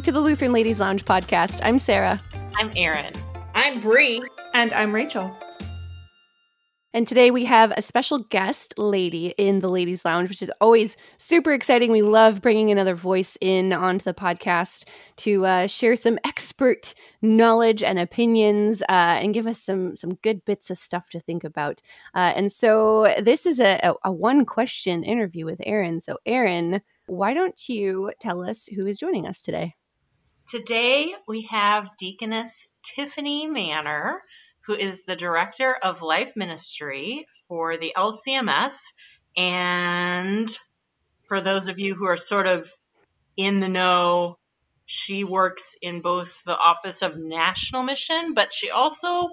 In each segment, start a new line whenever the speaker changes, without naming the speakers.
listening to the Lutheran Ladies Lounge podcast. I'm Sarah.
I'm Erin.
I'm Bri.
And I'm Rachel.
And today we have a special guest lady in the Ladies Lounge, which is always super exciting. We love bringing another voice in onto the podcast to uh, share some expert knowledge and opinions uh, and give us some some good bits of stuff to think about. Uh, and so this is a, a, a one question interview with Erin. So Erin, why don't you tell us who is joining us today?
Today we have Deaconess Tiffany Manor who is the director of life ministry for the LCMS. And for those of you who are sort of in the know, she works in both the Office of National Mission, but she also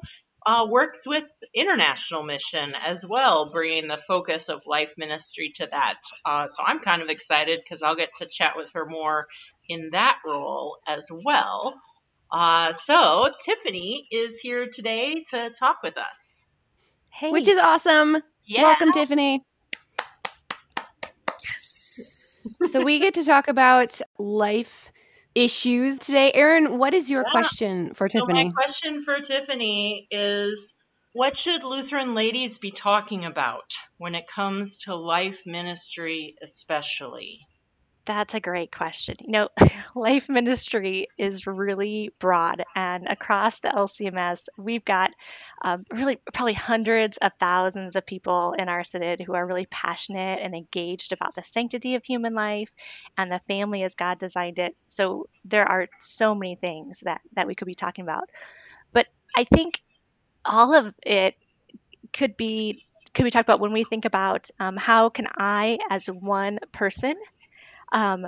uh, works with International Mission as well, bringing the focus of life ministry to that. Uh, so I'm kind of excited because I'll get to chat with her more in that role as well. Uh, so Tiffany is here today to talk with us.
Hey. Which is awesome. Yeah. Welcome, Tiffany.
Yes.
so we get to talk about life issues today. Erin, what is your yeah. question for
so
Tiffany?
My question for Tiffany is what should Lutheran ladies be talking about when it comes to life ministry, especially?
That's a great question. You know, life ministry is really broad, and across the LCMS, we've got um, really probably hundreds of thousands of people in our synod who are really passionate and engaged about the sanctity of human life and the family as God designed it. So there are so many things that that we could be talking about, but I think all of it could be could we talk about when we think about um, how can I, as one person, um,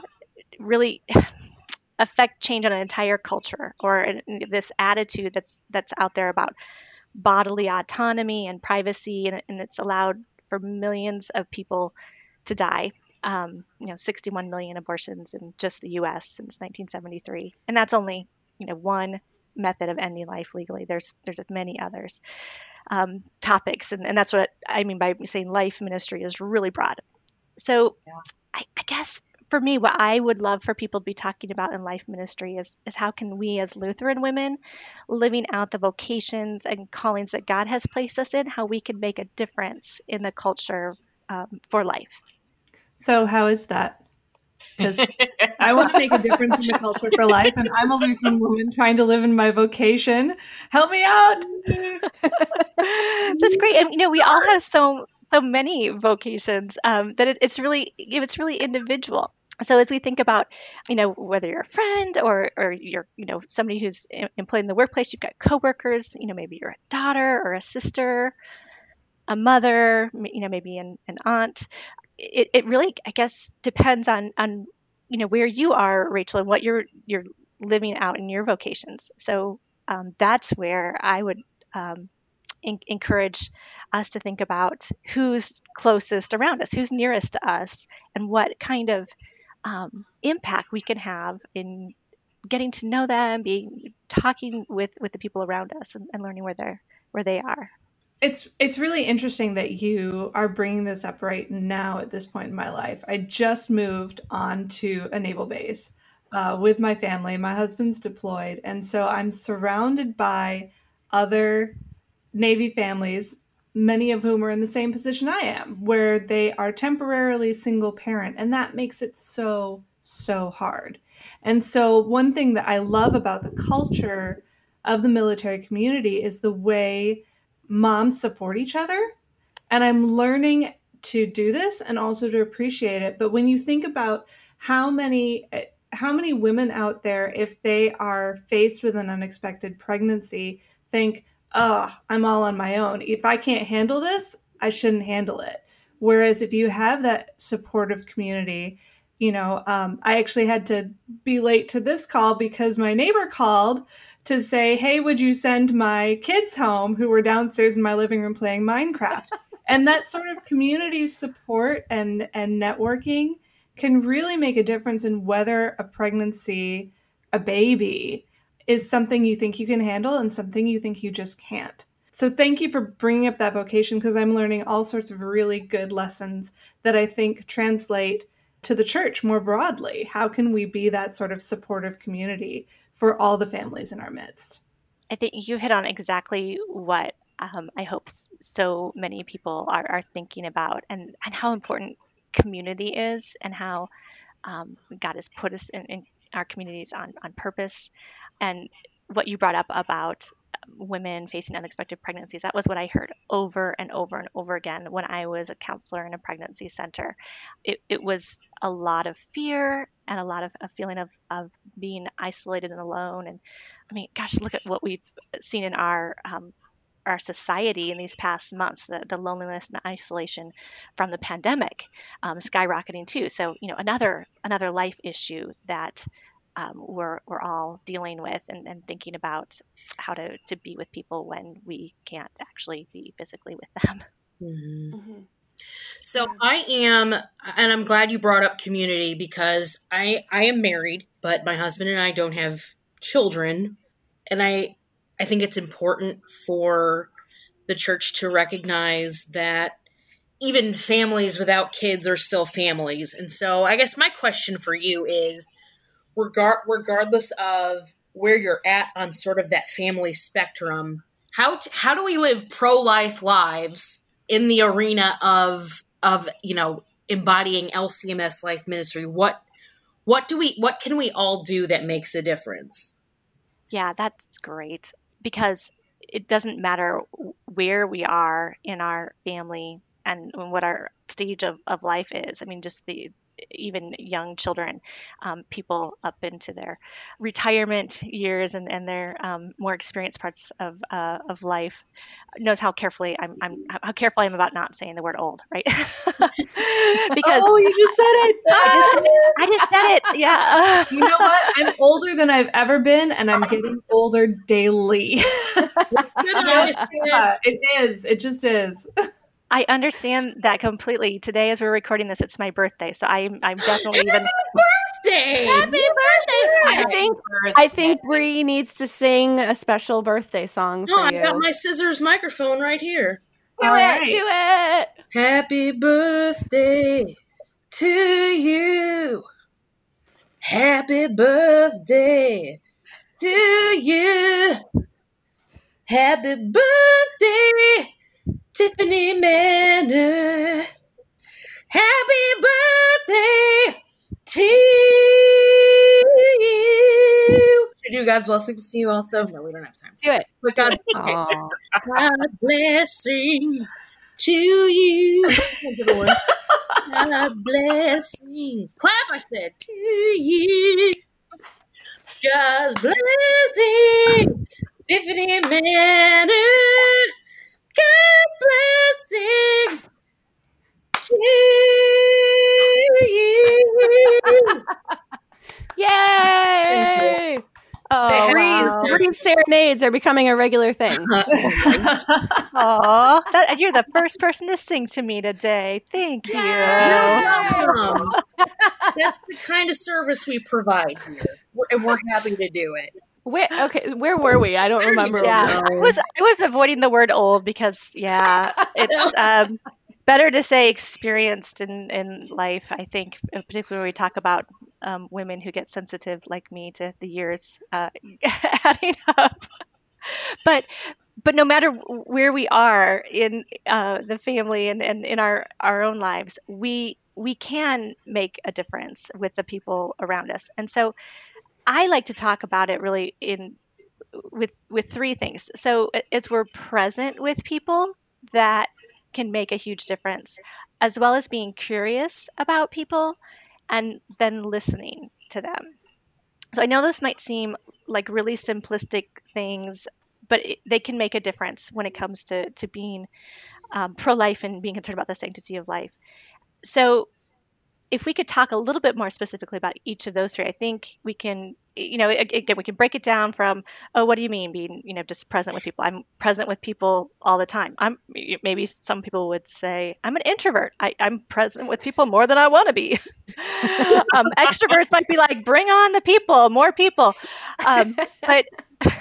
really affect change on an entire culture or this attitude that's that's out there about bodily autonomy and privacy and, and it's allowed for millions of people to die. Um, you know 61 million abortions in just the us since 1973 and that's only you know one method of ending life legally. There's there's many others. Um, topics and, and that's what i mean by saying life ministry is really broad. So yeah. I, I guess for me, what I would love for people to be talking about in life ministry is, is how can we as Lutheran women living out the vocations and callings that God has placed us in, how we can make a difference in the culture um, for life.
So how is that? Because I want to make a difference in the culture for life, and I'm a Lutheran woman trying to live in my vocation. Help me out.
That's great. And you know, we all have so so many vocations um, that it, it's really it's really individual so as we think about you know whether you're a friend or or you're you know somebody who's employed in the workplace you've got coworkers you know maybe you're a daughter or a sister a mother you know maybe an, an aunt it, it really i guess depends on on you know where you are rachel and what you're you're living out in your vocations. So um, that's where i would um, in- encourage us to think about who's closest around us who's nearest to us and what kind of um, impact we can have in getting to know them, being talking with with the people around us, and, and learning where they're where they are.
It's it's really interesting that you are bringing this up right now at this point in my life. I just moved on to a naval base uh, with my family. My husband's deployed, and so I'm surrounded by other Navy families many of whom are in the same position I am, where they are temporarily single parent. And that makes it so, so hard. And so, one thing that I love about the culture of the military community is the way moms support each other. And I'm learning to do this and also to appreciate it. But when you think about how many, how many women out there, if they are faced with an unexpected pregnancy, think, oh, I'm all on my own. If I can't handle this, I shouldn't handle it. Whereas if you have that supportive community, you know, um, I actually had to be late to this call because my neighbor called to say, hey, would you send my kids home who were downstairs in my living room playing Minecraft? and that sort of community support and, and networking can really make a difference in whether a pregnancy, a baby, is something you think you can handle and something you think you just can't. So thank you for bringing up that vocation because I'm learning all sorts of really good lessons that I think translate to the church more broadly? How can we be that sort of supportive community for all the families in our midst?
I think you hit on exactly what um, I hope so many people are, are thinking about and, and how important community is and how um, God has put us in, in our communities on, on purpose. And what you brought up about women facing unexpected pregnancies. That was what I heard over and over and over again when I was a counselor in a pregnancy center. It, it was a lot of fear and a lot of a feeling of, of being isolated and alone. And I mean, gosh, look at what we've seen in our um, our society in these past months, the, the loneliness and the isolation from the pandemic um, skyrocketing too. So, you know, another another life issue that um, we're, we're all dealing with and, and thinking about how to, to be with people when we can't actually be physically with them.
Mm-hmm. Mm-hmm. So I am, and I'm glad you brought up community because I I am married, but my husband and I don't have children, and I I think it's important for the church to recognize that even families without kids are still families. And so I guess my question for you is regard regardless of where you're at on sort of that family spectrum, how t- how do we live pro-life lives in the arena of of, you know, embodying LCMS life ministry? What what do we what can we all do that makes a difference?
Yeah, that's great because it doesn't matter where we are in our family and what our stage of, of life is. I mean, just the even young children, um, people up into their retirement years and, and their um, more experienced parts of, uh, of life knows how carefully I'm, I'm how careful I am about not saying the word old, right? because
oh, you just said it.
I just, I just said it. Yeah.
you know what? I'm older than I've ever been, and I'm getting older daily. it is. It just is.
I understand that completely. Today, as we're recording this, it's my birthday, so I'm I'm definitely
Happy
even.
birthday!
Happy birthday! I think I think Bri needs to sing a special birthday song for
oh, I
you.
got my scissors microphone right here.
do
All
it,
right.
do it.
Happy birthday to you. Happy birthday to you. Happy birthday, Tiffany Manor. Happy birthday to you. Should do God's blessings to you also? No, we don't have time.
Do it.
But God, okay.
Aw.
God blessings to you. God blessings. Clap, I said, to you. God's blessings. Tiffany Manor. God blessings to you.
Yay!
Oh,
Bri's,
wow.
Bri's serenades are becoming a regular thing.
Oh, Aw, that, you're the first person to sing to me today. Thank you.
Welcome. That's the kind of service we provide here, and we're happy to do it.
Where, okay, where were we? I don't remember.
Yeah, I was, I was avoiding the word old because, yeah, it's um, better to say experienced in, in life, I think, particularly when we talk about um, women who get sensitive like me to the years uh, adding up. But but no matter where we are in uh, the family and, and in our, our own lives, we we can make a difference with the people around us. And so I like to talk about it really in with with three things. So as we're present with people that can make a huge difference, as well as being curious about people and then listening to them. So I know this might seem like really simplistic things, but it, they can make a difference when it comes to to being um, pro life and being concerned about the sanctity of life. So if we could talk a little bit more specifically about each of those three, I think we can, you know, again, we can break it down from, oh, what do you mean being, you know, just present with people? I'm present with people all the time. I'm maybe some people would say I'm an introvert. I, I'm present with people more than I want to be. um, extroverts might be like, bring on the people, more people. Um, but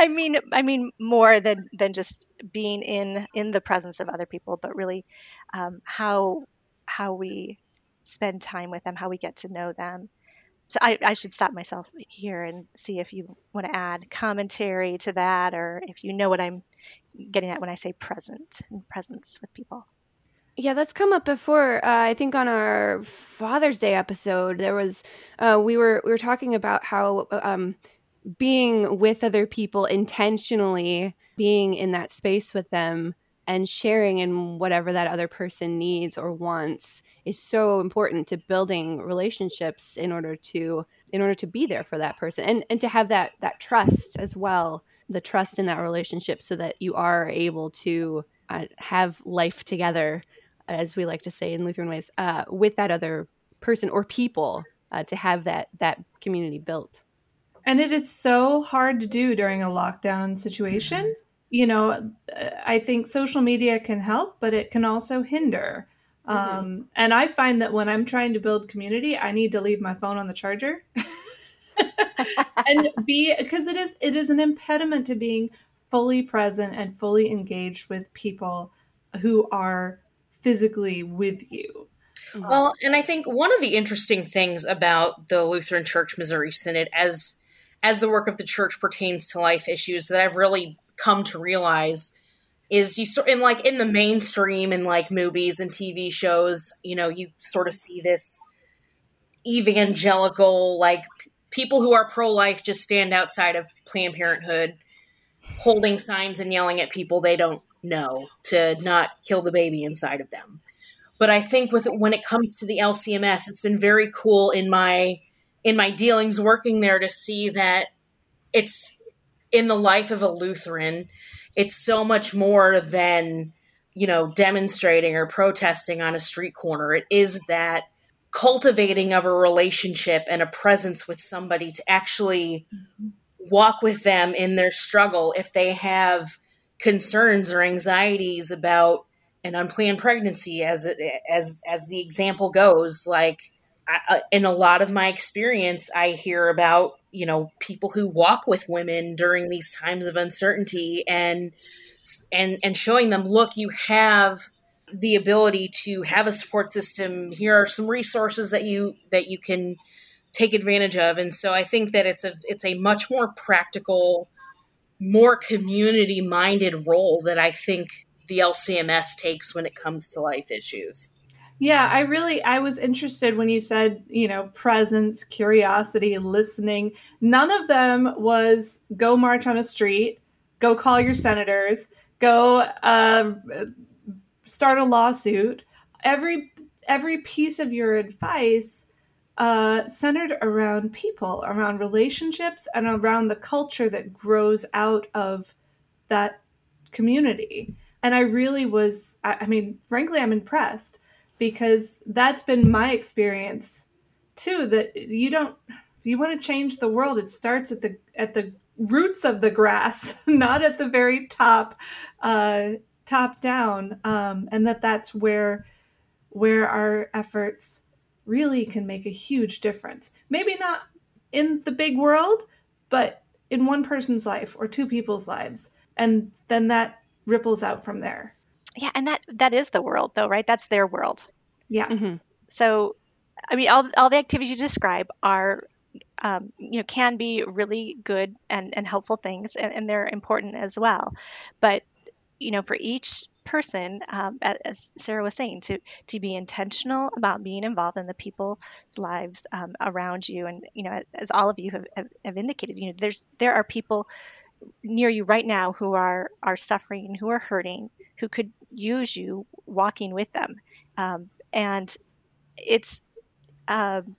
I mean, I mean more than than just being in in the presence of other people, but really um, how how we spend time with them, how we get to know them. So I, I should stop myself here and see if you want to add commentary to that, or if you know what I'm getting at when I say present and presence with people.
Yeah, that's come up before. Uh, I think on our Father's Day episode, there was uh, we were we were talking about how um, being with other people intentionally, being in that space with them, and sharing in whatever that other person needs or wants is so important to building relationships in order to in order to be there for that person and and to have that that trust as well the trust in that relationship so that you are able to uh, have life together as we like to say in Lutheran ways, uh, with that other person or people uh, to have that that community built.
And it is so hard to do during a lockdown situation. You know, I think social media can help, but it can also hinder. Mm-hmm. Um, and I find that when I'm trying to build community, I need to leave my phone on the charger. and be because it is it is an impediment to being fully present and fully engaged with people who are physically with you.
Mm-hmm. Well, and I think one of the interesting things about the Lutheran Church Missouri Synod as as the work of the church pertains to life issues that I've really come to realize is you sort in like in the mainstream and like movies and TV shows, you know, you sort of see this evangelical like people who are pro-life just stand outside of Planned Parenthood holding signs and yelling at people they don't know to not kill the baby inside of them. But I think with when it comes to the LCMS, it's been very cool in my in my dealings working there to see that it's in the life of a Lutheran, it's so much more than you know demonstrating or protesting on a street corner. It is that cultivating of a relationship and a presence with somebody to actually walk with them in their struggle if they have concerns or anxieties about an unplanned pregnancy as it, as as the example goes like I, in a lot of my experience i hear about you know people who walk with women during these times of uncertainty and and and showing them look you have the ability to have a support system here are some resources that you that you can take advantage of and so i think that it's a it's a much more practical more community minded role that I think the LCMS takes when it comes to life issues.
Yeah, I really I was interested when you said, you know, presence, curiosity, listening. None of them was go march on a street, go call your senators, go uh, start a lawsuit. Every every piece of your advice uh, centered around people, around relationships, and around the culture that grows out of that community. And I really was, I, I mean, frankly, I'm impressed because that's been my experience too. That you don't, you want to change the world, it starts at the at the roots of the grass, not at the very top, uh, top down, um, and that that's where where our efforts really can make a huge difference. Maybe not in the big world, but in one person's life or two people's lives. And then that ripples out from there.
Yeah, and that that is the world though, right? That's their world.
Yeah. Mm-hmm.
So I mean all all the activities you describe are um, you know can be really good and, and helpful things and, and they're important as well but you know for each person, um, as Sarah was saying, to to be intentional about being involved in the people's lives um, around you, and you know, as all of you have, have, have, indicated, you know, there's there are people near you right now who are are suffering, who are hurting, who could use you walking with them, um, and it's. Um,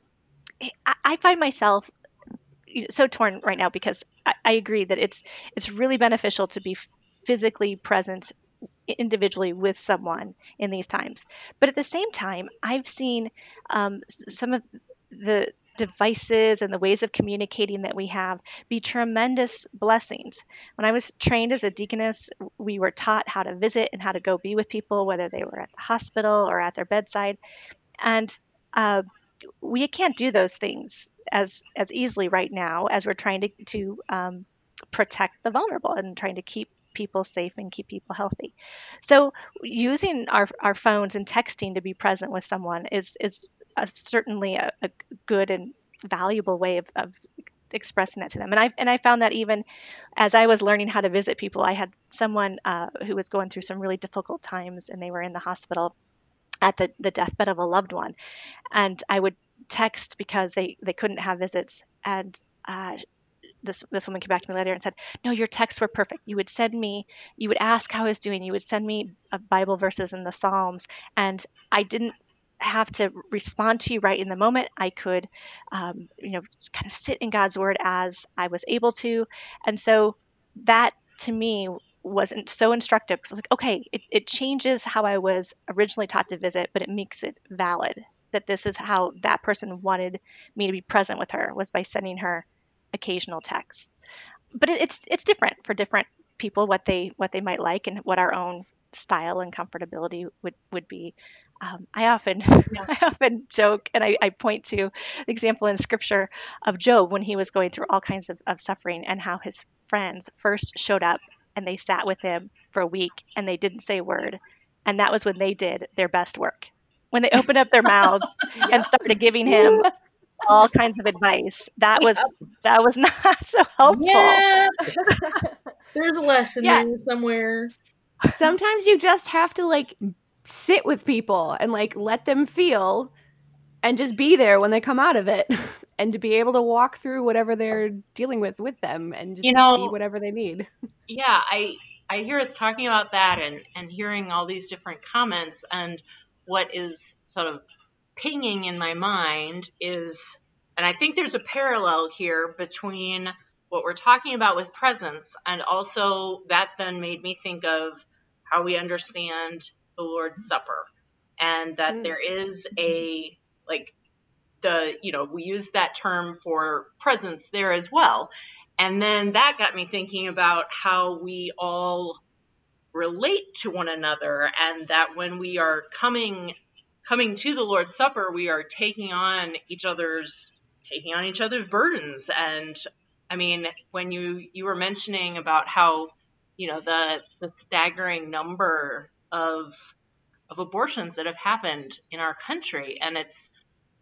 I find myself so torn right now because I, I agree that it's it's really beneficial to be physically present individually with someone in these times. But at the same time, I've seen um, some of the devices and the ways of communicating that we have be tremendous blessings. When I was trained as a deaconess, we were taught how to visit and how to go be with people, whether they were at the hospital or at their bedside. And uh, we can't do those things as as easily right now as we're trying to to um, protect the vulnerable and trying to keep people safe and keep people healthy. So using our, our phones and texting to be present with someone is is a certainly a, a good and valuable way of, of expressing that to them. And I and I found that even as I was learning how to visit people, I had someone uh, who was going through some really difficult times, and they were in the hospital at the, the deathbed of a loved one, and I would text because they they couldn't have visits, and uh, this this woman came back to me later and said, "No, your texts were perfect. You would send me, you would ask how I was doing, you would send me Bible verses in the Psalms, and I didn't have to respond to you right in the moment. I could, um, you know, kind of sit in God's word as I was able to. And so that to me wasn't so instructive because I was like, okay, it, it changes how I was originally taught to visit, but it makes it valid that this is how that person wanted me to be present with her was by sending her occasional texts. But it, it's it's different for different people what they what they might like and what our own style and comfortability would would be um, I often yeah. I often joke and I, I, point to the example in scripture of Job when he was going through all kinds of, of suffering and how his friends first showed up and they sat with him for a week and they didn't say a word. And that was when they did their best work. When they opened up their mouths yeah. and started giving him all kinds of advice. That was that was not so helpful.
Yeah. There's a lesson yeah. there somewhere.
Sometimes you just have to like sit with people and like let them feel and just be there when they come out of it and to be able to walk through whatever they're dealing with with them and just you know, be whatever they need.
Yeah, I I hear us talking about that and and hearing all these different comments and what is sort of pinging in my mind is and I think there's a parallel here between what we're talking about with presence and also that then made me think of how we understand the Lord's Supper, and that mm. there is a like the you know we use that term for presence there as well, and then that got me thinking about how we all relate to one another, and that when we are coming coming to the Lord's Supper, we are taking on each other's taking on each other's burdens and I mean, when you you were mentioning about how you know the the staggering number of of abortions that have happened in our country. And it's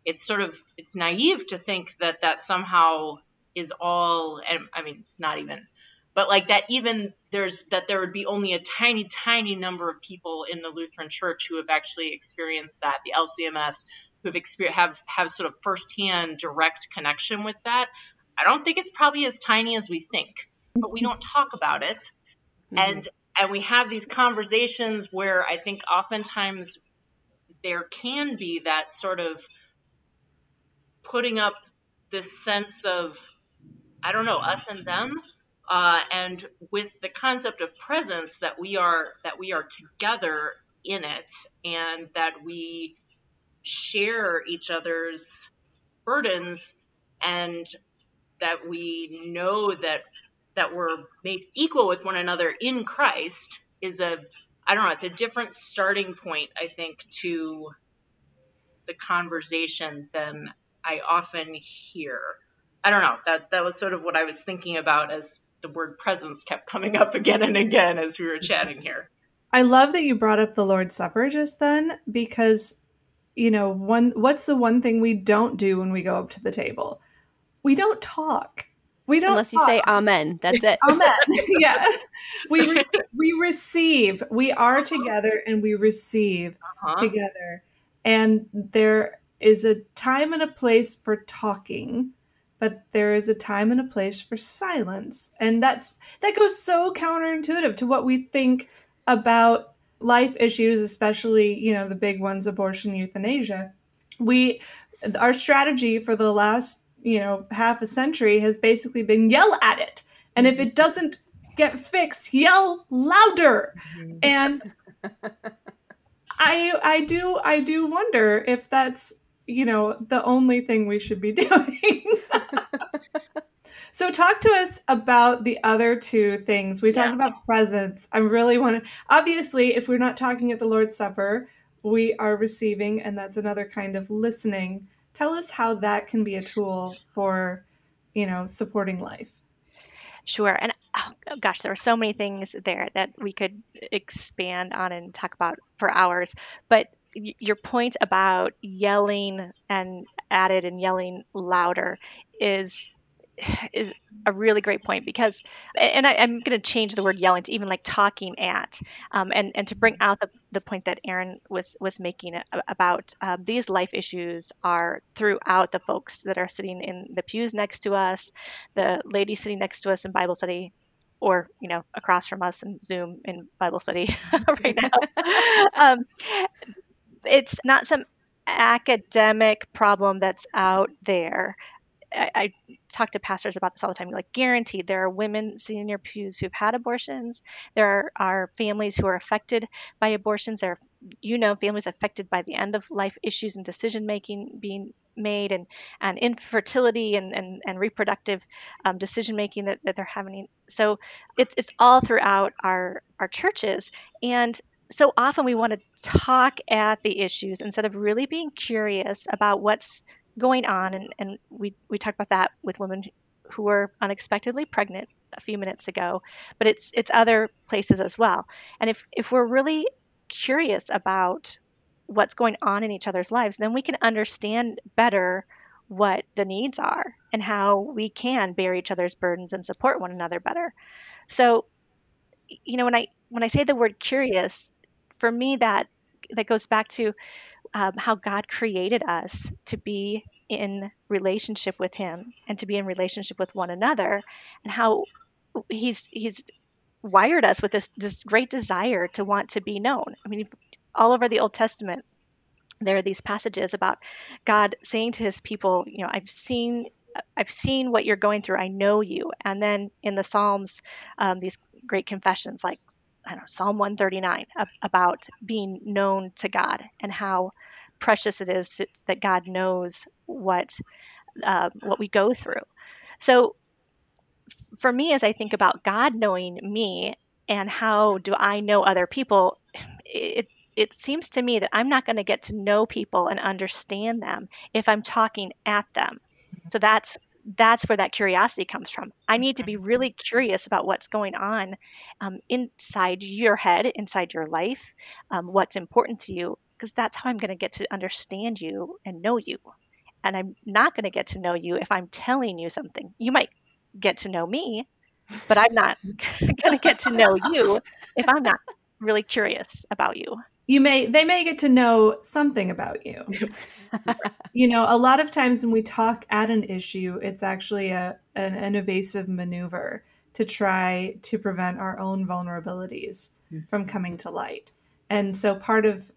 it's sort of it's naive to think that that somehow is all and i mean it's not even but like that even there's that there would be only a tiny tiny number of people in the lutheran church who have actually experienced that. The lcms who have experienced have have sort of firsthand direct connection with that. I don't think it's probably as tiny as we think but we don't talk about it. Mm-hmm. and and we have these conversations where I think oftentimes there can be that sort of putting up this sense of I don't know us and them, uh, and with the concept of presence that we are that we are together in it, and that we share each other's burdens, and that we know that that we're made equal with one another in Christ is a I don't know, it's a different starting point, I think, to the conversation than I often hear. I don't know. That that was sort of what I was thinking about as the word presence kept coming up again and again as we were chatting here.
I love that you brought up the Lord's Supper just then because you know, one what's the one thing we don't do when we go up to the table? We don't talk. We don't
unless you say amen. That's it.
amen. yeah. We re- we receive. We are together and we receive uh-huh. together. And there is a time and a place for talking, but there is a time and a place for silence. And that's that goes so counterintuitive to what we think about life issues, especially, you know, the big ones abortion, euthanasia. We our strategy for the last you know half a century has basically been yell at it. And if it doesn't get fixed yell louder. Mm-hmm. and i i do i do wonder if that's you know the only thing we should be doing. So talk to us about the other two things. We talked yeah. about presence i really want to obviously if we're not talking at the lord's supper we are receiving and that's another kind of listening tell us how that can be a tool for you know supporting life.
Sure and oh, gosh there are so many things there that we could expand on and talk about for hours but your point about yelling and added and yelling louder is is a really great point because, and I, am going to change the word yelling to even like talking at, um, and and to bring out the, the point that Erin was was making about um, these life issues are throughout the folks that are sitting in the pews next to us, the lady sitting next to us in Bible study, or you know across from us in Zoom in Bible study right now. um, it's not some academic problem that's out there. I, I, talk to pastors about this all the time. Like, guaranteed, there are women sitting in your pews who've had abortions. There are, are families who are affected by abortions. There are, you know, families affected by the end of life issues and decision making being made, and and infertility and and, and reproductive um, decision making that, that they're having. So it's it's all throughout our our churches, and so often we want to talk at the issues instead of really being curious about what's going on. And, and we, we talked about that with women who were unexpectedly pregnant a few minutes ago, but it's it's other places as well. And if if we're really curious about what's going on in each other's lives, then we can understand better what the needs are and how we can bear each other's burdens and support one another better. So, you know, when I when I say the word curious, for me that that goes back to um, how God created us to be in relationship with Him and to be in relationship with one another, and how He's He's wired us with this this great desire to want to be known. I mean, all over the Old Testament, there are these passages about God saying to His people, you know, I've seen I've seen what you're going through. I know you. And then in the Psalms, um, these great confessions like I don't know, Psalm 139 about being known to God and how precious it is that God knows what uh, what we go through. So, for me, as I think about God knowing me and how do I know other people, it it seems to me that I'm not going to get to know people and understand them if I'm talking at them. So that's that's where that curiosity comes from. I need to be mm-hmm. really curious about what's going on um, inside your head, inside your life, um, what's important to you, because that's how I'm going to get to understand you and know you. And I'm not going to get to know you if I'm telling you something. You might get to know me, but I'm not going to get to know you if I'm not really curious about you
you may they may get to know something about you. You know a lot of times when we talk at an issue it's actually a an, an evasive maneuver to try to prevent our own vulnerabilities mm-hmm. from coming to light. And so part of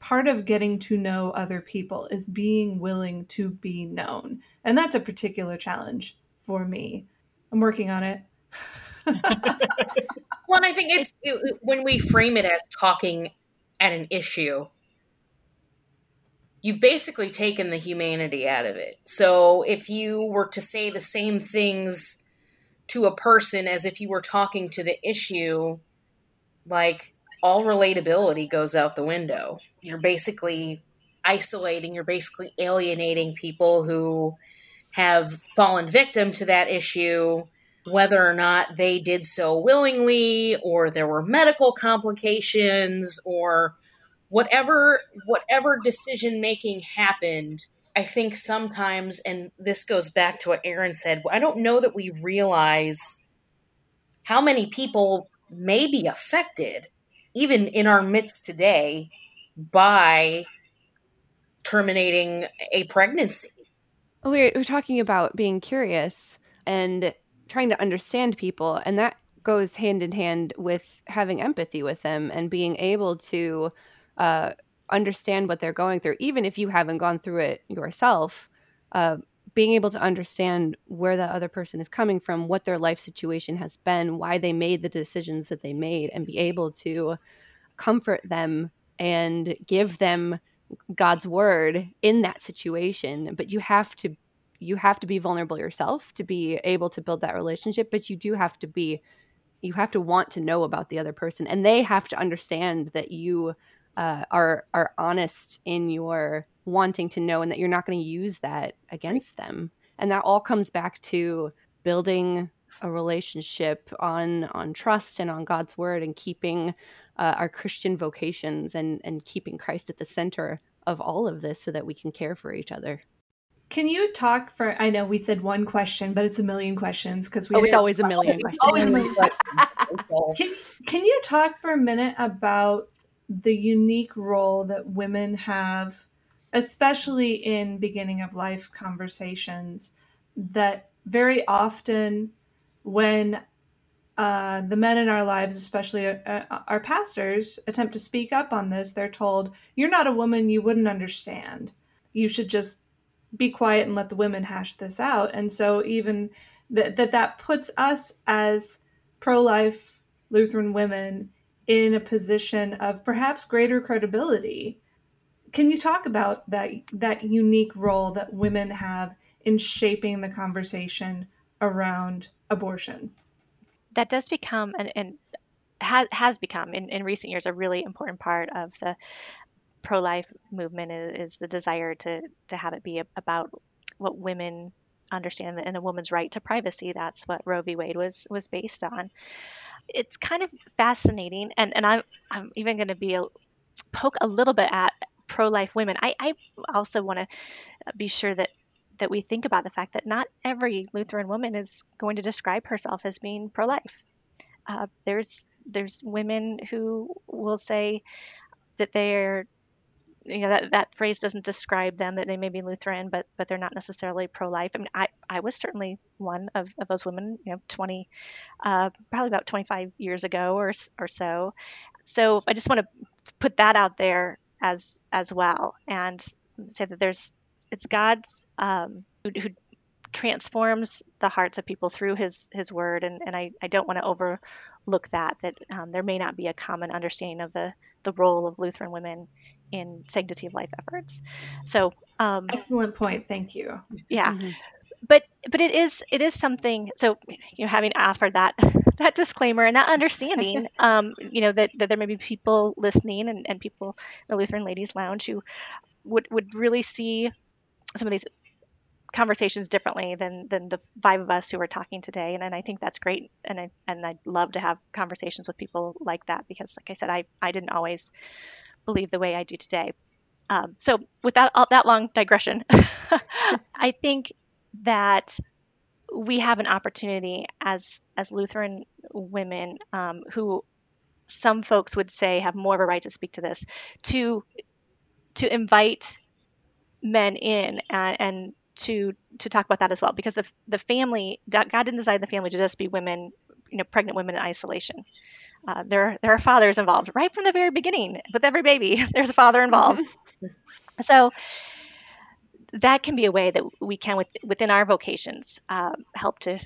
part of getting to know other people is being willing to be known. And that's a particular challenge for me. I'm working on it.
Well and i think it's it, when we frame it as talking at an issue, you've basically taken the humanity out of it. So if you were to say the same things to a person as if you were talking to the issue, like all relatability goes out the window. You're basically isolating, you're basically alienating people who have fallen victim to that issue whether or not they did so willingly or there were medical complications or whatever whatever decision making happened i think sometimes and this goes back to what Erin said i don't know that we realize how many people may be affected even in our midst today by terminating a pregnancy.
We're, we're talking about being curious and trying to understand people and that goes hand in hand with having empathy with them and being able to uh, understand what they're going through even if you haven't gone through it yourself uh, being able to understand where the other person is coming from what their life situation has been why they made the decisions that they made and be able to comfort them and give them god's word in that situation. But you have to you have to be vulnerable yourself to be able to build that relationship but you do have to be you have to want to know about the other person and they have to understand that you uh, are are honest in your wanting to know and that you're not going to use that against them and that all comes back to building a relationship on on trust and on God's word and keeping uh, our Christian vocations and and keeping Christ at the center of all of this so that we can care for each other.
Can you talk for? I know we said one question, but it's a million questions because we.
Oh, it's always a million questions.
Always a million questions. can, can you talk for a minute about the unique role that women have, especially in beginning of life conversations, that very often when uh, the men in our lives, especially uh, uh, our pastors, attempt to speak up on this, they're told, You're not a woman, you wouldn't understand. You should just be quiet and let the women hash this out. And so even that that, that puts us as pro-life Lutheran women in a position of perhaps greater credibility. Can you talk about that that unique role that women have in shaping the conversation around abortion?
That does become and, and has, has become in, in recent years a really important part of the pro-life movement is, is the desire to to have it be about what women understand and a woman's right to privacy. That's what Roe v. Wade was was based on. It's kind of fascinating, and and I'm I'm even going to be a, poke a little bit at pro-life women. I I also want to be sure that that we think about the fact that not every Lutheran woman is going to describe herself as being pro-life. Uh, there's there's women who will say that they're you know that, that phrase doesn't describe them that they may be lutheran but but they're not necessarily pro-life. I mean i i was certainly one of, of those women you know 20 uh, probably about 25 years ago or or so. So i just want to put that out there as as well and say that there's it's god's um, who, who transforms the hearts of people through his his word and, and I, I don't want to overlook that that um, there may not be a common understanding of the the role of Lutheran women in sanctity of life efforts. So um,
excellent point. Thank you.
Yeah. Mm-hmm. But but it is it is something. So you know, having offered that that disclaimer and that understanding, um, you know that, that there may be people listening and, and people in the Lutheran Ladies Lounge who would would really see some of these conversations differently than than the five of us who are talking today and, and I think that's great and I and I'd love to have conversations with people like that because like I said I I didn't always believe the way I do today. Um, so, with that, all, that long digression, I think that we have an opportunity as as Lutheran women um, who some folks would say have more of a right to speak to this to to invite men in and, and to to talk about that as well because the the family God didn't design the family to just be women you know pregnant women in isolation uh, there, there are fathers involved right from the very beginning. With every baby, there's a father involved. Mm-hmm. so that can be a way that we can, with, within our vocations, uh, help to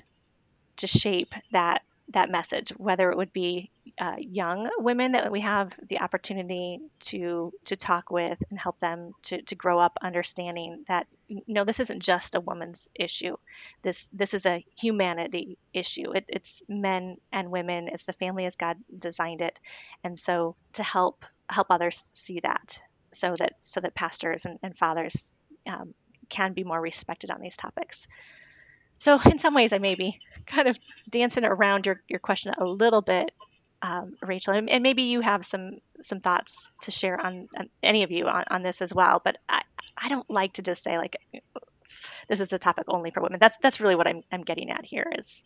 to shape that that message, whether it would be uh, young women that we have the opportunity to to talk with and help them to, to grow up understanding that you know this isn't just a woman's issue. This this is a humanity issue. It, it's men and women. It's the family as god designed it. And so to help help others see that so that so that pastors and, and fathers um, can be more respected on these topics. So in some ways i may be kind of dancing around your, your question a little bit um, Rachel, and, maybe you have some some thoughts to share on, on any of you on, on this as well. But I, I don't like to just say like this is a topic only for women. That's that's really what I'm I'm getting at here is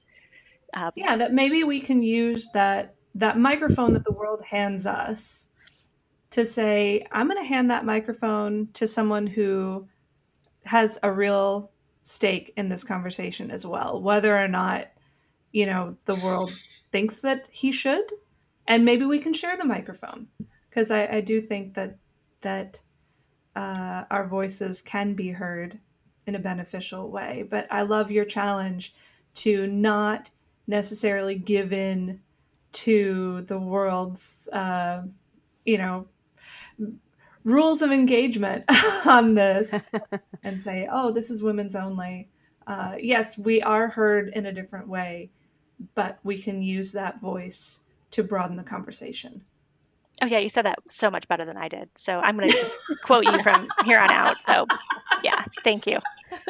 um, yeah that maybe we can use that that microphone that the world hands us to say I'm going to hand that microphone to someone who has a real stake in this conversation as well, whether or not you know the world thinks that he should and maybe we can share the microphone because I, I, do think that that uh, our voices can be heard in a beneficial way. But I love your challenge to not necessarily give in to the world's, uh, you know, rules of engagement on this and say, oh, this is women's only. Uh, yes, we are heard in a different way, but we can use that voice to broaden the conversation.
Oh yeah, you said that so much better than I did. So I'm going to quote you from here on out. So yeah, thank you.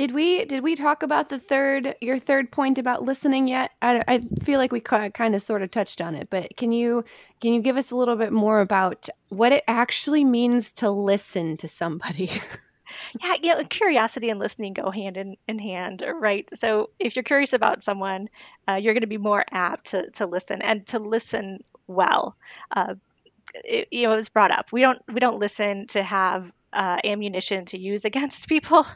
Did we did we talk about the third your third point about listening yet? I, I feel like we kind of sort of touched on it, but can you can you give us a little bit more about what it actually means to listen to somebody?
yeah, you know, curiosity and listening go hand in, in hand, right? So if you're curious about someone, uh, you're going to be more apt to, to listen and to listen well. Uh, it, you know, it was brought up. We don't we don't listen to have uh, ammunition to use against people.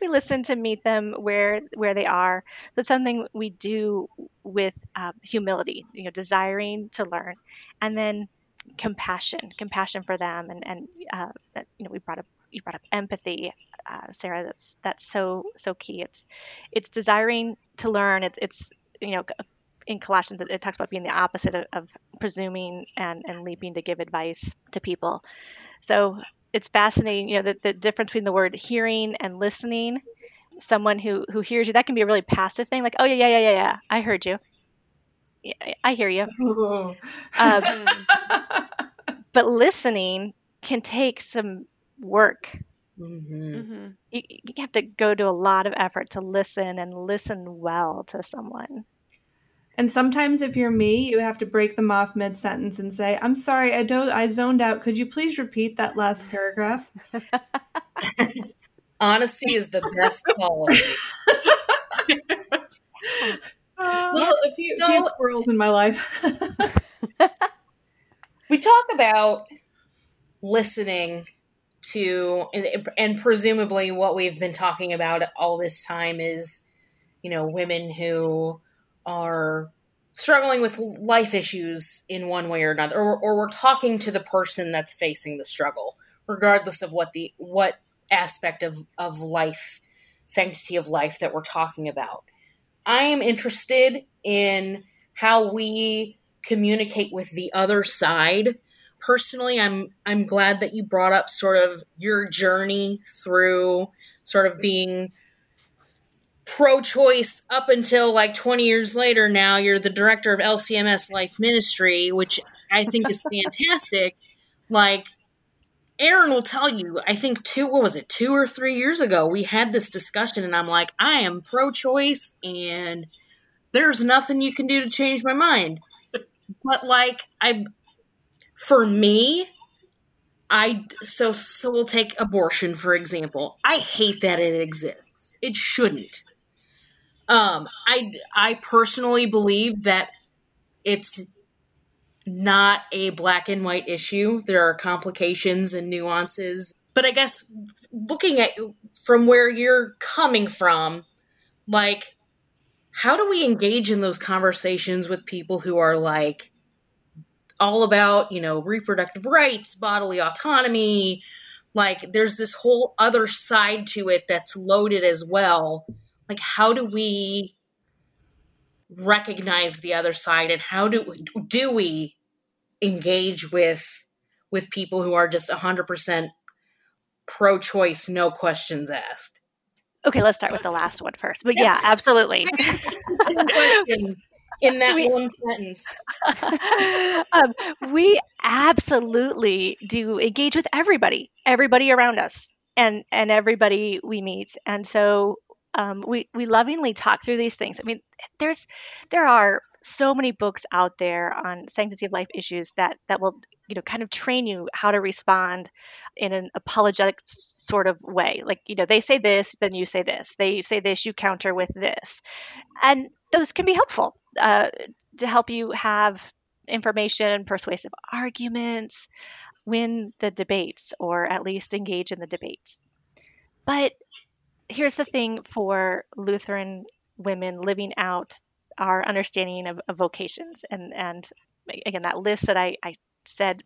we listen to meet them where where they are. So something we do with um, humility, you know, desiring to learn, and then compassion, compassion for them, and and uh, you know we brought up you brought up empathy, uh, Sarah. That's that's so so key. It's it's desiring to learn. It's it's you know in Colossians, it, it, talks about being the opposite of, of presuming and, and leaping to give advice to people. So it's fascinating, you know, the, the difference between the word hearing and listening. Someone who who hears you, that can be a really passive thing, like, oh yeah, yeah, yeah, yeah, yeah, I heard you. Yeah, I hear you. Um, but listening can take some work. Mm-hmm. Mm-hmm. You, you have to go to a lot of effort to listen and listen well to someone.
And sometimes if you're me, you have to break them off mid sentence and say, "I'm sorry, I don't I zoned out. Could you please repeat that last paragraph?"
Honesty is the best quality.
well, a few, so, few squirrels in my life.
we talk about listening to and, and presumably what we've been talking about all this time is you know women who are struggling with life issues in one way or another or, or we're talking to the person that's facing the struggle regardless of what the what aspect of of life sanctity of life that we're talking about. I am interested in how we communicate with the other side personally i'm i'm glad that you brought up sort of your journey through sort of being pro choice up until like 20 years later now you're the director of LCMS Life Ministry, which I think is fantastic. like Erin will tell you, I think two what was it, two or three years ago, we had this discussion and I'm like, I am pro choice and there's nothing you can do to change my mind. But like I for me, I so so we'll take abortion for example. I hate that it exists. It shouldn't. Um, I I personally believe that it's not a black and white issue. There are complications and nuances. But I guess looking at from where you're coming from, like how do we engage in those conversations with people who are like all about, you know, reproductive rights, bodily autonomy, like there's this whole other side to it that's loaded as well. Like how do we recognize the other side and how do do we engage with with people who are just 100% pro choice no questions asked?
Okay let's start with the last one first. But yeah. absolutely
in that we, one sentence
um, we absolutely do engage with everybody everybody around us and and everybody we meet and so um, we we lovingly talk through these things. I mean, there's there are so many books out there on sanctity of life issues that that will you know kind of train you how to respond in an apologetic sort of way. Like you know they say this, then you say this. They say this, you counter with this, and those can be helpful uh, to help you have information, persuasive arguments, win the debates, or at least engage in the debates. But here's the thing for Lutheran women living out our understanding of, of vocations and and again that list that I, I said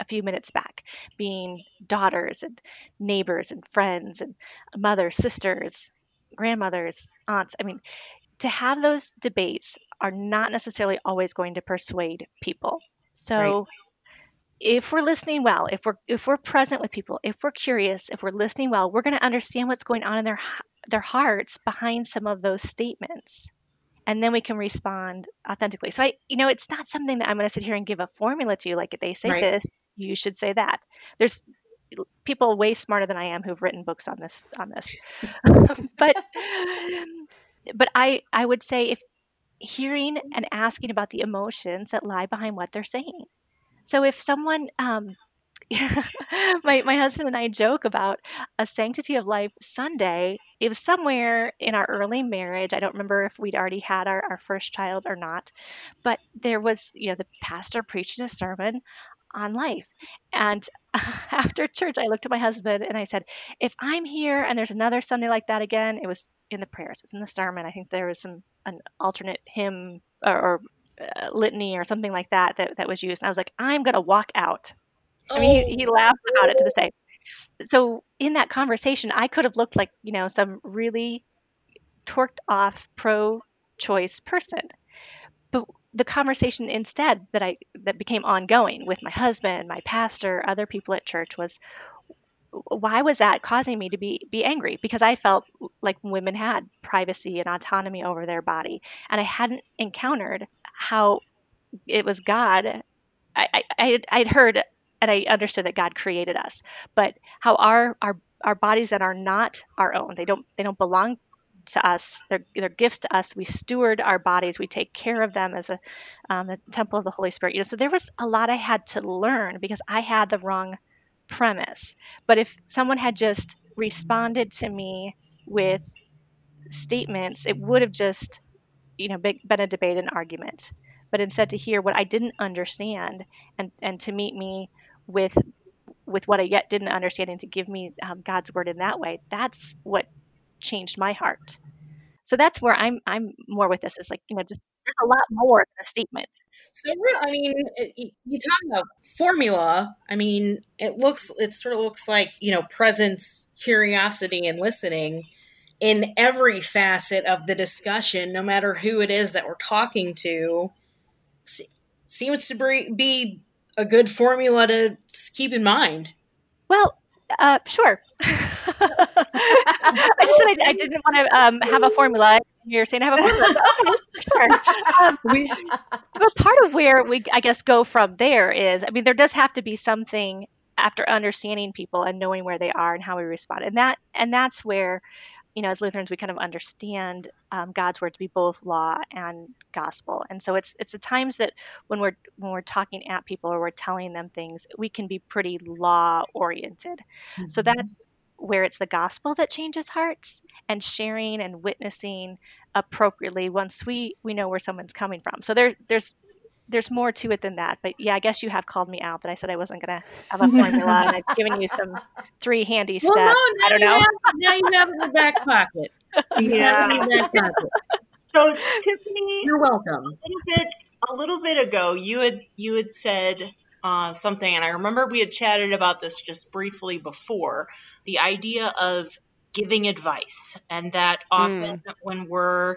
a few minutes back being daughters and neighbors and friends and mothers sisters grandmothers aunts. I mean to have those debates are not necessarily always going to persuade people. So right. if we're listening well, if we're if we're present with people, if we're curious, if we're listening well, we're going to understand what's going on in their their hearts behind some of those statements. And then we can respond authentically. So I you know, it's not something that I'm going to sit here and give a formula to like if they say right. this, you should say that. There's people way smarter than I am who've written books on this on this. but but I I would say if hearing and asking about the emotions that lie behind what they're saying. So if someone um, my my husband and I joke about a sanctity of life Sunday. It was somewhere in our early marriage. I don't remember if we'd already had our, our first child or not, but there was, you know, the pastor preaching a sermon on life. And after church, I looked at my husband and I said, if I'm here and there's another Sunday like that again, it was in the prayers, it was in the sermon. I think there was some an alternate hymn or, or uh, litany or something like that, that that was used. And I was like, I'm gonna walk out. I mean, he, oh, he laughed about it to this day. So in that conversation, I could have looked like you know some really torqued off pro-choice person, but the conversation instead that I that became ongoing with my husband, my pastor, other people at church was why was that causing me to be be angry? Because i felt like women had privacy and autonomy over their body. And i hadn't encountered how it was god. I i i'd heard and i understood that god created us. But how our our our bodies that are not our own they don't they don't belong to us. They're, they're gifts to us. We steward our bodies. We take care of them as a, um, a temple of the holy spirit. You know so there was a lot i had to learn because i had the wrong premise. But if someone had just responded to me with statements, it would have just, you know, been a debate and argument. But instead to hear what I didn't understand and, and to meet me with with what I yet didn't understand and to give me um, God's word in that way, that's what changed my heart. So that's where I'm I'm more with this. It's like you know just there's a lot more than a statement.
So, I mean, you talk about formula. I mean, it looks, it sort of looks like, you know, presence, curiosity, and listening in every facet of the discussion, no matter who it is that we're talking to, seems to be a good formula to keep in mind.
Well, uh, sure. I said I, I, didn't want to um, have a formula. You're saying I have a formula. okay, sure. Um, we, but part of where we, I guess, go from there is, I mean, there does have to be something after understanding people and knowing where they are and how we respond, and that, and that's where you know, as Lutherans, we kind of understand um, God's word to be both law and gospel, and so it's it's the times that when we're when we're talking at people or we're telling them things, we can be pretty law oriented. Mm-hmm. So that's where it's the gospel that changes hearts and sharing and witnessing appropriately once we we know where someone's coming from. So there there's there's more to it than that. But yeah, I guess you have called me out that I said I wasn't going to have a formula, and I've given you some three handy steps. Well, no, I don't know.
Have, now you have it in the back pocket.
yeah. Back pocket. So Tiffany,
you're welcome. A
little bit, a little bit ago, you had you had said uh, something, and I remember we had chatted about this just briefly before. The idea of giving advice, and that often mm. when we're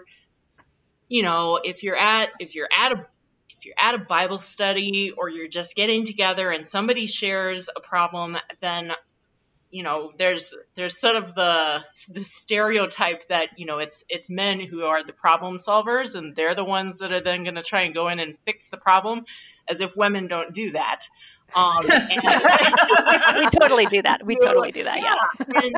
you know if you're at if you're at a if you're at a Bible study or you're just getting together and somebody shares a problem, then you know there's there's sort of the the stereotype that you know it's it's men who are the problem solvers and they're the ones that are then going to try and go in and fix the problem, as if women don't do that. Um,
and, we totally do that. We totally do that. Yeah.
and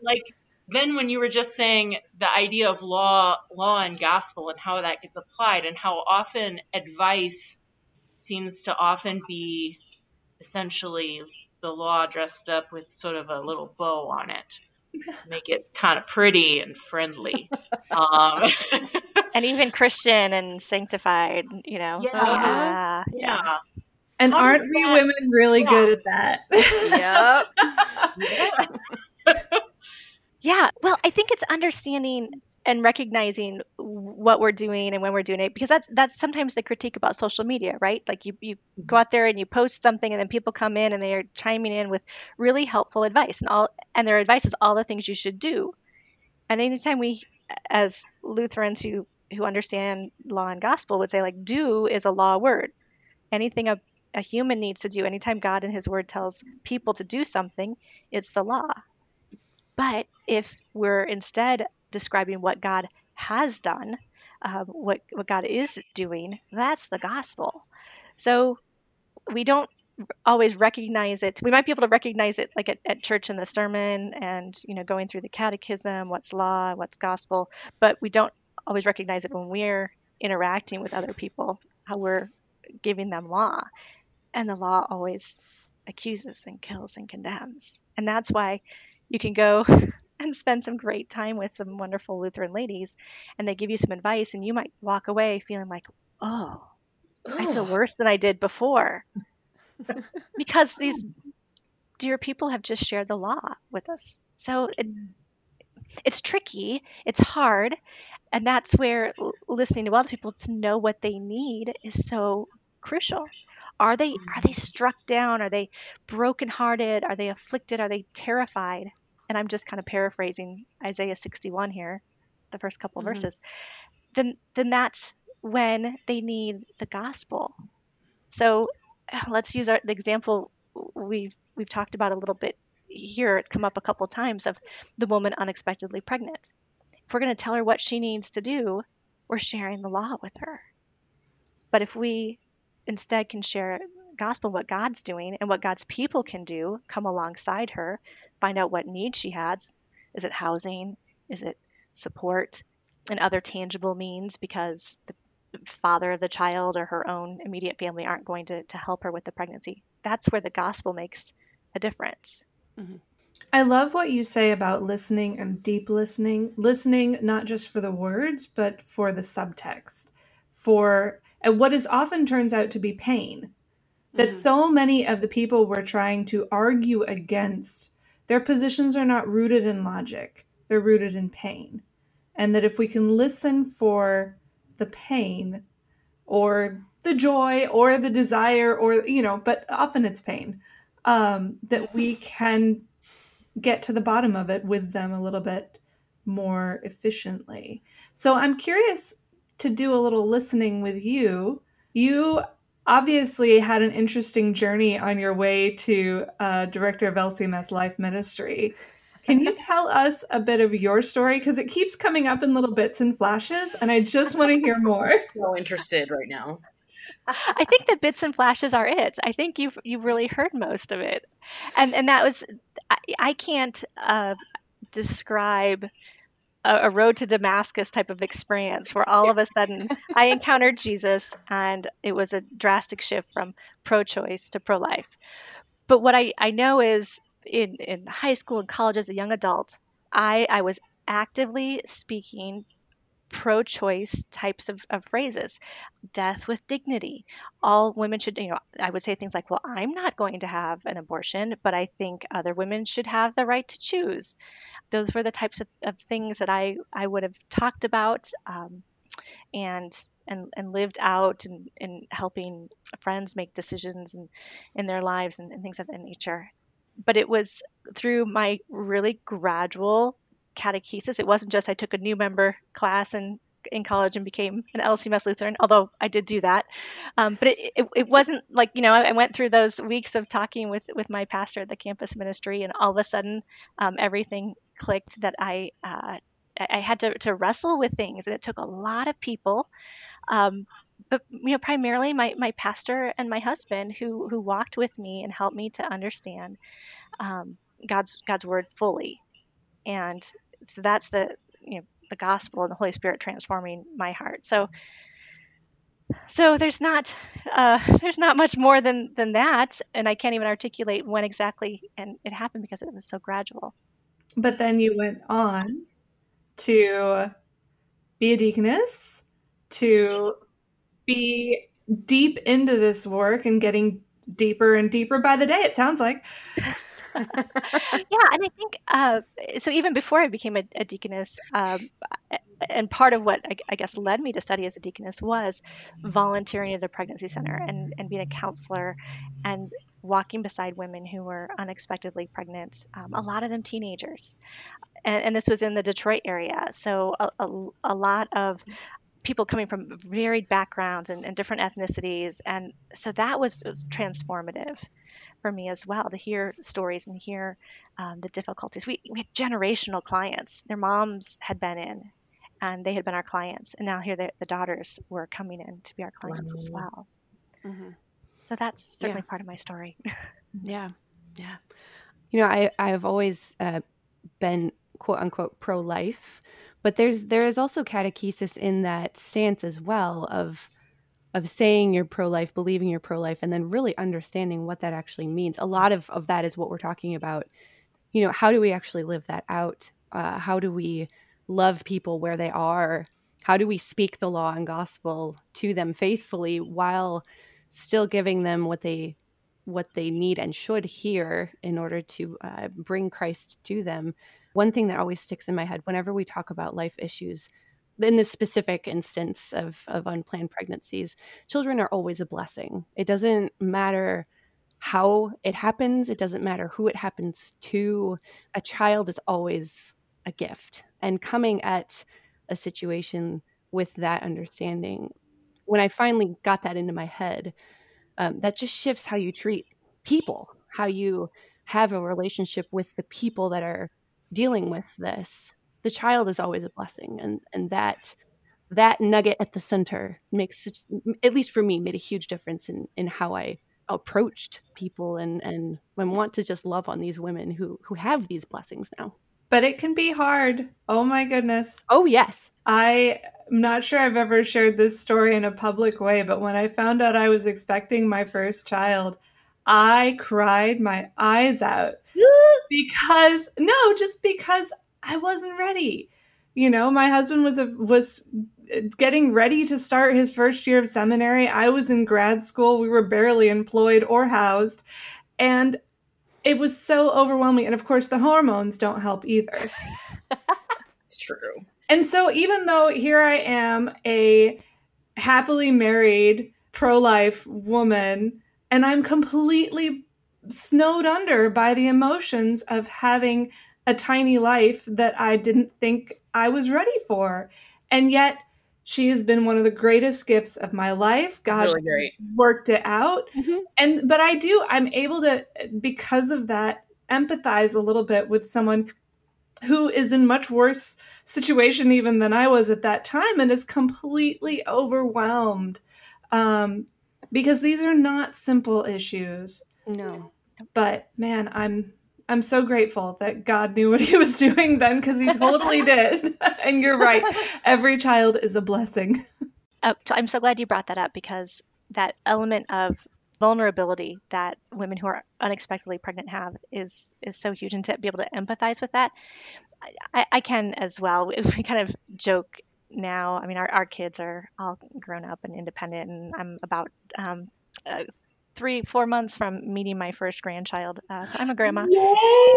like then when you were just saying the idea of law law and gospel and how that gets applied and how often advice seems to often be essentially the law dressed up with sort of a little bow on it to make it kind of pretty and friendly. Um,
and even christian and sanctified you know?
Yeah. Yeah,
yeah. and how aren't we that, women really yeah. good at
that?
Yep Yeah, well, I think it's understanding and recognizing what we're doing and when we're doing it because that's that's sometimes the critique about social media right? Like you, you go mm-hmm. out there and you post something and then people come in and they are chiming in with really helpful advice and all and their advice is all the things you should do. And anytime we as lutherans who who understand law and gospel would say like do is a law word. Anything a, a human needs to do anytime god in his word tells people to do something it's the law but if we're instead describing what God has done, uh, what what God is doing, that's the gospel. So we don't always recognize it. We might be able to recognize it like at, at church in the sermon and, you know, going through the catechism, what's law, what's gospel, but we don't always recognize it when we're interacting with other people, how we're giving them law. And the law always accuses and kills and condemns. And that's why you can go and spend some great time with some wonderful Lutheran ladies and they give you some advice and you might walk away feeling like, oh, I feel worse than I did before. because these dear people have just shared the law with us. So it, it's tricky, it's hard, and that's where listening to other people to know what they need is so crucial. Are they are they struck down? Are they brokenhearted? Are they afflicted? Are they terrified? And I'm just kind of paraphrasing Isaiah 61 here, the first couple mm-hmm. verses. Then then that's when they need the gospel. So let's use our, the example we've we've talked about a little bit here. It's come up a couple times of the woman unexpectedly pregnant. If we're going to tell her what she needs to do, we're sharing the law with her. But if we instead can share gospel what God's doing and what God's people can do, come alongside her, find out what needs she has. Is it housing? Is it support and other tangible means because the father of the child or her own immediate family aren't going to, to help her with the pregnancy. That's where the gospel makes a difference.
Mm-hmm. I love what you say about listening and deep listening, listening not just for the words, but for the subtext, for what is often turns out to be pain. That mm-hmm. so many of the people we're trying to argue against, their positions are not rooted in logic, they're rooted in pain. And that if we can listen for the pain or the joy or the desire or you know but often it's pain um, that we can get to the bottom of it with them a little bit more efficiently so i'm curious to do a little listening with you you obviously had an interesting journey on your way to uh, director of lcms life ministry can you tell us a bit of your story? Because it keeps coming up in little bits and flashes, and I just want to hear more. I'm
so interested right now.
I think the bits and flashes are it. I think you've you've really heard most of it, and and that was I, I can't uh, describe a, road to Damascus type of experience where all of a sudden I encountered Jesus and it was a drastic shift from pro-choice to pro-life. But what I I know is in, in high school and college as a young adult, I, I was actively speaking pro choice types of, of phrases death with dignity. All women should, you know, I would say things like, well, I'm not going to have an abortion, but I think other women should have the right to choose. Those were the types of, of things that I, I would have talked about um, and, and, and lived out and, and helping friends make decisions and in their lives and, and things of that nature but it was through my really gradual catechesis. It wasn't just I took a new member class and in college and became an LCMS Lutheran, although I did do that. Um, but it, it, it, wasn't like, you know, I, went through those weeks of talking with, with my pastor at the campus ministry, and all of a sudden um, everything clicked that I, uh, I had to, to wrestle with things. And it took a lot of people. Um, but you know primarily my, my pastor and my husband who who walked with me and helped me to understand um, God's God's word fully, and so that's the you know the gospel and the Holy Spirit transforming my heart. So so there's not uh, there's not much more than than that, and I can't even articulate when exactly and it happened because it was so gradual.
But then you went on to be a deaconess, to be deep into this work and getting deeper and deeper by the day. It sounds like.
Yeah, and I think uh, so. Even before I became a, a deaconess, um, and part of what I, I, guess led me to study as a deaconess was volunteering at the pregnancy center and, and being a counselor and walking beside women who were unexpectedly pregnant, um, a lot of them teenagers. And, and, this was in the Detroit area. So a, a, a lot of people coming from varied backgrounds and, and different ethnicities. And so that was, was, transformative for me as well to hear stories and hear um, the difficulties. We, we had generational clients. Their moms had been in and they had been our clients. And now here the, the daughters were coming in to be our clients wow. as well.
Mm-hmm.
so that's certainly yeah. part of my story.
yeah, yeah. You know, I I've always uh, been quote unquote pro life, but there's there is also catechesis in that stance as well of of saying you're pro life, believing you're pro life, and then really understanding what that actually means. A lot of, of that is what we're talking about. You know, how do we actually live that out? Uh, how do we love people where they are? How do we speak the law and gospel to them faithfully while still giving them what they what they need and should hear in order to uh, bring Christ to them? One thing that always sticks in my head whenever we talk about life issues, in this specific instance of, of unplanned pregnancies, children are always a blessing. It doesn't matter how it happens, it doesn't matter who it happens to. A child is always a gift. And coming at a situation with that understanding, when I finally got that into my head, um, that just shifts how you treat people, how you have a relationship with the people that are dealing with this the child is always a blessing and and that that nugget at the center makes such, at least for me made a huge difference in in how I approached people and and I want to just love on these women who who have these blessings now.
But it can be hard. Oh my goodness.
Oh yes.
I am not sure I've ever shared this story in a public way, but when I found out I was expecting my first child, I cried my eyes out because no, just because I wasn't ready. You know, my husband was a, was uh, getting ready to start his first year of seminary. I was in grad school. We were barely employed or housed. And it was so overwhelming. And of course, the hormones don't help either.
it's true.
And so, even though here I am, a happily married, pro life woman, and I'm completely snowed under by the emotions of having a tiny life that I didn't think I was ready for. And yet she has been one of the greatest gifts of my life. God really worked it out. Mm-hmm. And but I do I'm able to because of that empathize a little bit with someone who is in much worse situation even than I was at that time and is completely overwhelmed. Um because these are not simple issues.
No.
But man, I'm I'm so grateful that God knew what he was doing then because he totally did. and you're right. Every child is a blessing.
Oh, I'm so glad you brought that up because that element of vulnerability that women who are unexpectedly pregnant have is is so huge and to be able to empathize with that I, I can as well we kind of joke now i mean our, our kids are all grown up and independent and i'm about um, uh, three, four months from meeting my first grandchild. Uh, so I'm a grandma.
Yay!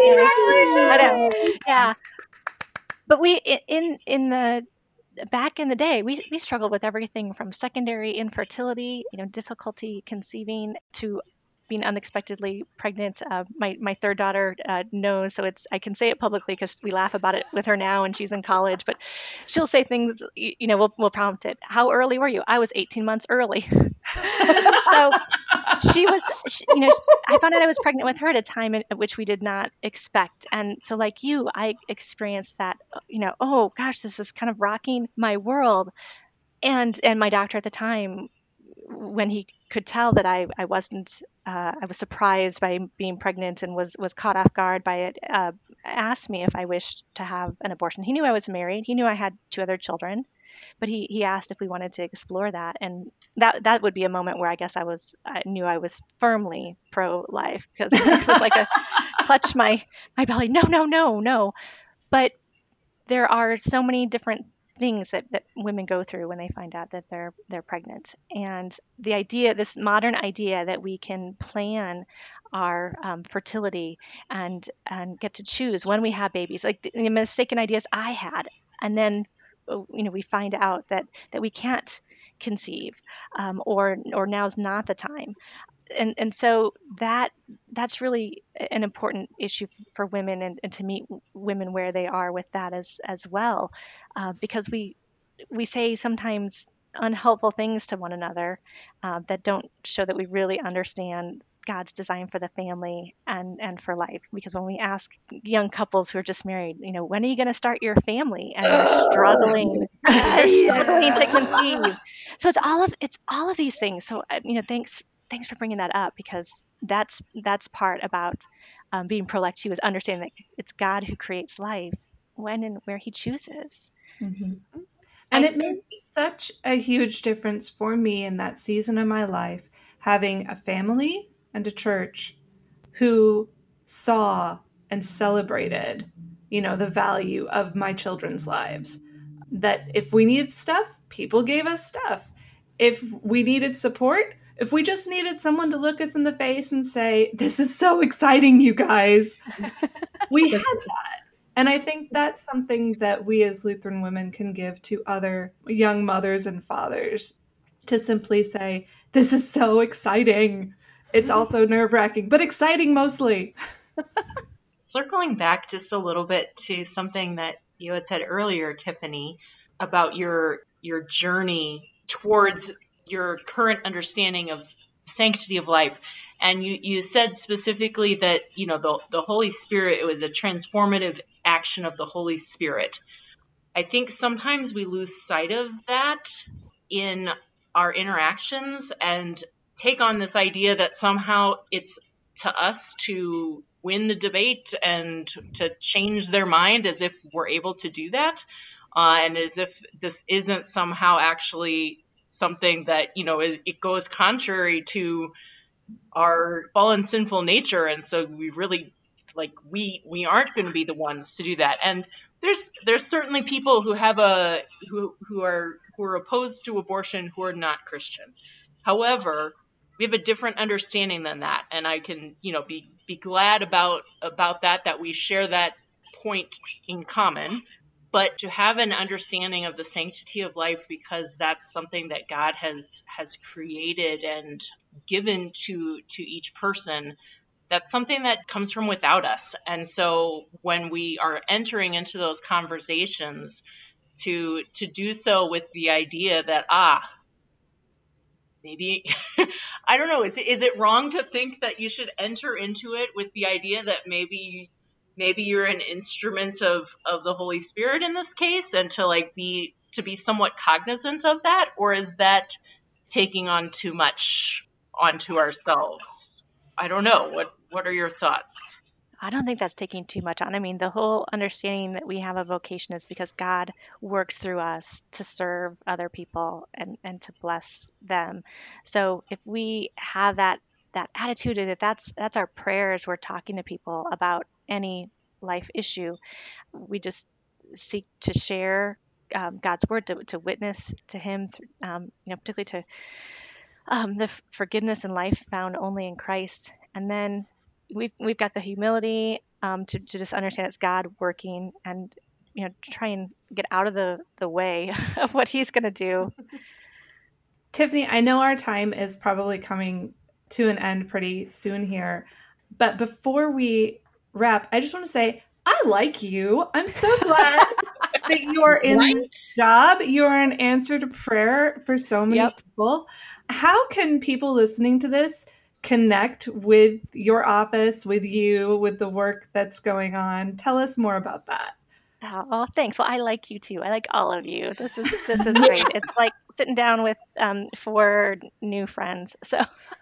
Congratulations!
Yeah. But we in in the back in the day, we we struggled with everything from secondary infertility, you know, difficulty conceiving to being unexpectedly pregnant. Uh, my my third daughter uh, knows, so it's I can say it publicly because we laugh about it with her now, and she's in college. But she'll say things, you know, we'll we'll prompt it. How early were you? I was 18 months early. so she was, she, you know, I found out I was pregnant with her at a time at which we did not expect, and so like you, I experienced that, you know, oh gosh, this is kind of rocking my world and and my doctor at the time when he could tell that I, I wasn't, uh, I was surprised by being pregnant and was, was caught off guard by it, uh, asked me if I wished to have an abortion. He knew I was married. He knew I had two other children, but he, he asked if we wanted to explore that. And that, that would be a moment where I guess I was, I knew I was firmly pro life because it was like a clutch my, my belly. No, no, no, no. But there are so many different things that, that women go through when they find out that they're they're pregnant. And the idea, this modern idea that we can plan our um, fertility and and get to choose when we have babies, like the, the mistaken ideas I had, and then you know we find out that that we can't conceive um, or or now's not the time. And and so that that's really an important issue for women and, and to meet women where they are with that as as well uh, because we we say sometimes unhelpful things to one another uh, that don't show that we really understand God's design for the family and and for life. Because when we ask young couples who are just married, you know, when are you going to start your family? And they're struggling, they're struggling to conceive. So it's all of it's all of these things. So uh, you know, thanks thanks for bringing that up because that's that's part about um, being pro-life too is understanding that it's God who creates life when and where He chooses.
Mm-hmm. And it makes such a huge difference for me in that season of my life having a family and a church who saw and celebrated, you know, the value of my children's lives. That if we needed stuff, people gave us stuff. If we needed support, if we just needed someone to look us in the face and say, This is so exciting, you guys, we had that. And I think that's something that we as Lutheran women can give to other young mothers and fathers to simply say, This is so exciting. It's mm-hmm. also nerve wracking, but exciting mostly.
Circling back just a little bit to something that you had said earlier, Tiffany, about your your journey towards your current understanding of sanctity of life. And you, you said specifically that, you know, the, the Holy Spirit, it was a transformative action of the Holy Spirit. I think sometimes we lose sight of that in our interactions and take on this idea that somehow it's to us to win the debate and to change their mind as if we're able to do that. Uh, and as if this isn't somehow actually something that, you know, it, it goes contrary to our fallen sinful nature. And so we really like we we aren't going to be the ones to do that and there's there's certainly people who have a who who are who are opposed to abortion who are not christian however we have a different understanding than that and i can you know be be glad about about that that we share that point in common but to have an understanding of the sanctity of life because that's something that god has has created and given to to each person that's something that comes from without us. And so when we are entering into those conversations, to to do so with the idea that ah maybe I don't know is it, is it wrong to think that you should enter into it with the idea that maybe maybe you're an instrument of of the Holy Spirit in this case and to like be to be somewhat cognizant of that or is that taking on too much onto ourselves I don't know. What what are your thoughts?
I don't think that's taking too much on. I mean, the whole understanding that we have a vocation is because God works through us to serve other people and, and to bless them. So if we have that that attitude and if that's that's our prayers we're talking to people about any life issue, we just seek to share um, God's word to, to witness to Him, um, you know, particularly to um, the forgiveness and life found only in Christ. And then we've, we've got the humility um, to, to just understand it's God working and, you know, try and get out of the, the way of what he's going to do.
Tiffany, I know our time is probably coming to an end pretty soon here. But before we wrap, I just want to say I like you. I'm so glad that you are in right? this job. You are an answer to prayer for so many yep. people how can people listening to this connect with your office, with you, with the work that's going on? Tell us more about that.
Oh, thanks. Well, I like you too. I like all of you. This is this is great. it's like sitting down with um, four new friends. So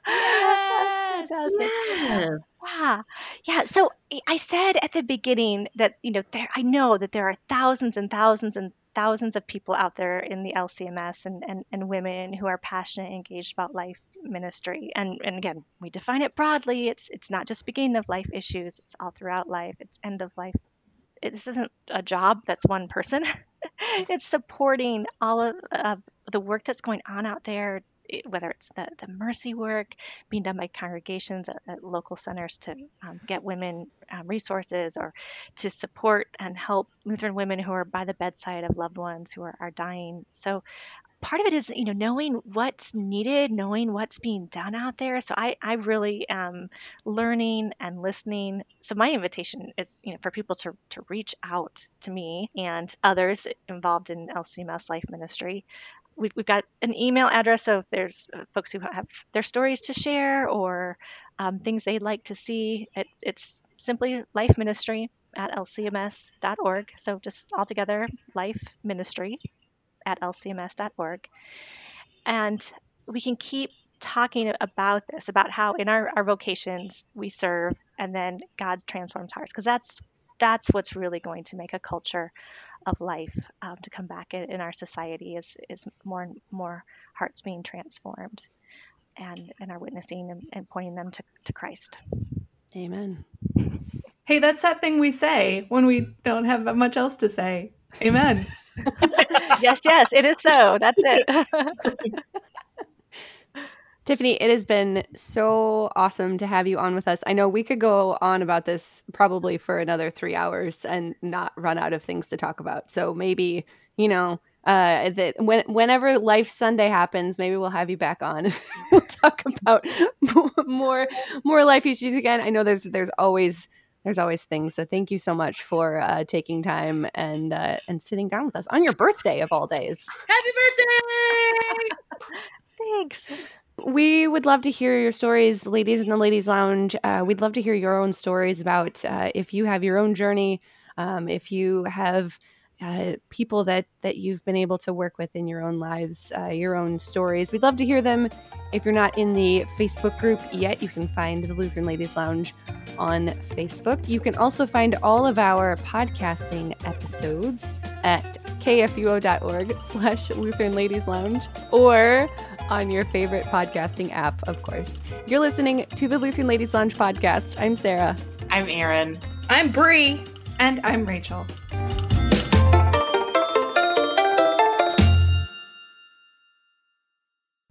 yes, yes.
Yeah, yeah. So I said at the beginning that you know there. I know that there are thousands and thousands and thousands of people out there in the LCMS and, and, and women who are passionate engaged about life ministry. And, and again, we define it broadly. It's, it's not just beginning of life issues, it's all throughout life, it's end of life. It, this isn't a job that's one person. it's supporting all of uh, the work that's going on out there whether it's the, the mercy work being done by congregations at, at local centers to um, get women um, resources or to support and help Lutheran women who are by the bedside of loved ones who are, are dying. So part of it is you know knowing what's needed knowing what's being done out there. So i i really am learning and listening. So my invitation is you know for people to to reach out to me and others involved in lcms life ministry we've, we've got an email address. So if there's uh, folks who have their stories to share or um, things they'd like to see, it, it's simply life ministry at lcms.org. So just altogether, life ministry at lcms.org. And we can keep talking about this, about how in our, our vocations we serve and then God transforms hearts, because that's that's what's really going to make a culture of life um, to come back in, in, our society is, is more and more hearts being transformed and, and are witnessing and, and pointing them to, to Christ.
Amen.
Hey, that's that thing we say when we don't have much else to say. Amen.
yes, yes, it is so. That's it.
Tiffany, it has been so awesome to have you on with us. I know we could go on about this probably for another three hours and not run out of things to talk about. So maybe, you know, uh, that when whenever Life Sunday happens, maybe we'll have you back on. we'll talk about more more life issues again. I know there's there's always there's always things. So thank you so much for uh, taking time and uh, and sitting down with us on your birthday of all days.
Happy
birthday! Thanks.
We would love to hear your stories, ladies in the ladies' lounge. Uh, we'd love to hear your own stories about uh, if you have your own journey, um, if you have uh, people that that you've been able to work with in your own lives, uh, your own stories. We'd love to hear them. If you're not in the Facebook group yet, you can find the Lutheran Ladies Lounge on Facebook. You can also find all of our podcasting episodes at kfuo.org slash Lutheran Ladies Lounge or on your favorite podcasting app, of course. You're listening to the Lutheran Ladies Lounge podcast. I'm Sarah.
I'm Erin.
I'm Bri.
And I'm Rachel.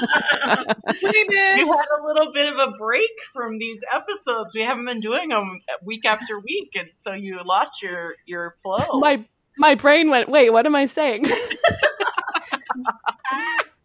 we had a little bit of a break from these episodes. We haven't been doing them week after week, and so you lost your your flow.
My my brain went. Wait, what am I saying?